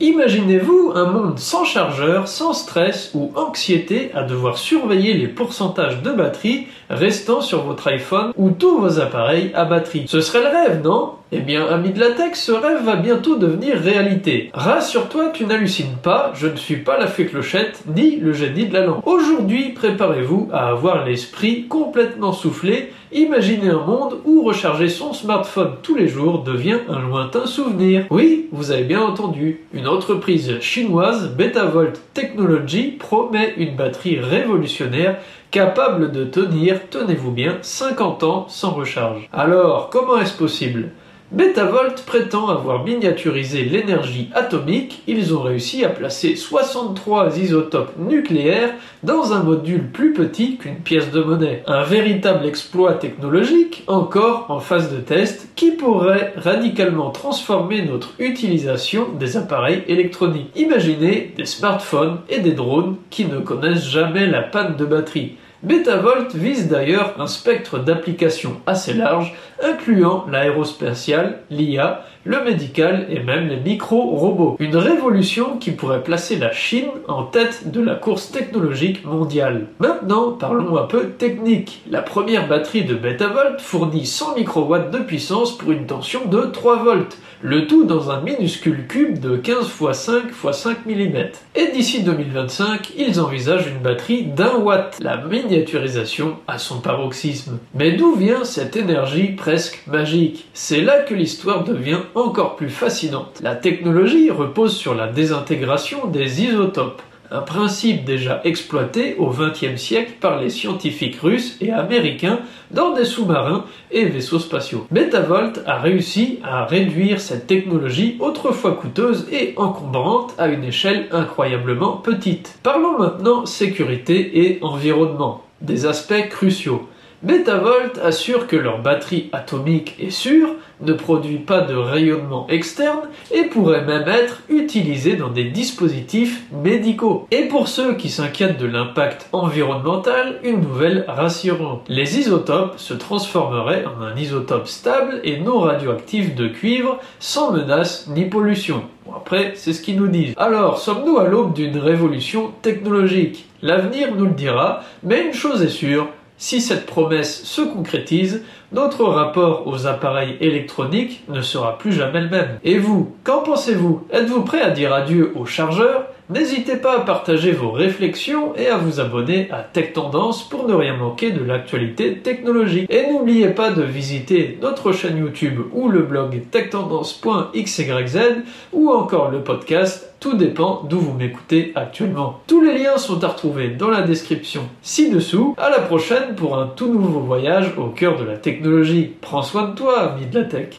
Imaginez-vous un monde sans chargeur, sans stress ou anxiété à devoir surveiller les pourcentages de batterie restant sur votre iPhone ou tous vos appareils à batterie. Ce serait le rêve, non? Eh bien, ami de la tech, ce rêve va bientôt devenir réalité. Rassure-toi, tu n'hallucines pas, je ne suis pas la fée clochette ni le génie de la lampe. Aujourd'hui, préparez-vous à avoir l'esprit complètement soufflé. Imaginez un monde où recharger son smartphone tous les jours devient un lointain souvenir. Oui, vous avez bien entendu, une entreprise chinoise, Betavolt Technology, promet une batterie révolutionnaire capable de tenir, tenez-vous bien, 50 ans sans recharge. Alors, comment est-ce possible? Betavolt prétend avoir miniaturisé l'énergie atomique, ils ont réussi à placer 63 isotopes nucléaires dans un module plus petit qu'une pièce de monnaie. Un véritable exploit technologique, encore en phase de test, qui pourrait radicalement transformer notre utilisation des appareils électroniques. Imaginez des smartphones et des drones qui ne connaissent jamais la panne de batterie. Betavolt vise d'ailleurs un spectre d'applications assez large, incluant l'aérospatial, l'IA, le médical et même les micro-robots. Une révolution qui pourrait placer la Chine en tête de la course technologique mondiale. Maintenant, parlons un peu technique. La première batterie de Betavolt fournit 100 microwatts de puissance pour une tension de 3 volts, le tout dans un minuscule cube de 15 x 5 x 5 mm. Et d'ici 2025, ils envisagent une batterie d'un watt, la miniaturisation à son paroxysme. Mais d'où vient cette énergie presque magique? C'est là que l'histoire devient encore plus fascinante. La technologie repose sur la désintégration des isotopes un principe déjà exploité au XXe siècle par les scientifiques russes et américains dans des sous-marins et vaisseaux spatiaux. Betavolt a réussi à réduire cette technologie autrefois coûteuse et encombrante à une échelle incroyablement petite. Parlons maintenant sécurité et environnement, des aspects cruciaux. Betavolt assure que leur batterie atomique est sûre, ne produit pas de rayonnement externe et pourrait même être utilisée dans des dispositifs médicaux. Et pour ceux qui s'inquiètent de l'impact environnemental, une nouvelle rassurante. Les isotopes se transformeraient en un isotope stable et non radioactif de cuivre sans menace ni pollution. Bon, après, c'est ce qu'ils nous disent. Alors, sommes-nous à l'aube d'une révolution technologique? L'avenir nous le dira, mais une chose est sûre, si cette promesse se concrétise, notre rapport aux appareils électroniques ne sera plus jamais le même. Et vous, qu'en pensez-vous? Êtes-vous prêt à dire adieu aux chargeurs N'hésitez pas à partager vos réflexions et à vous abonner à Tech Tendance pour ne rien manquer de l'actualité technologique. Et n'oubliez pas de visiter notre chaîne YouTube ou le blog techtendance.xyz ou encore le podcast, tout dépend d'où vous m'écoutez actuellement. Tous les liens sont à retrouver dans la description ci-dessous. À la prochaine pour un tout nouveau voyage au cœur de la technologie. Prends soin de toi, ami de la tech.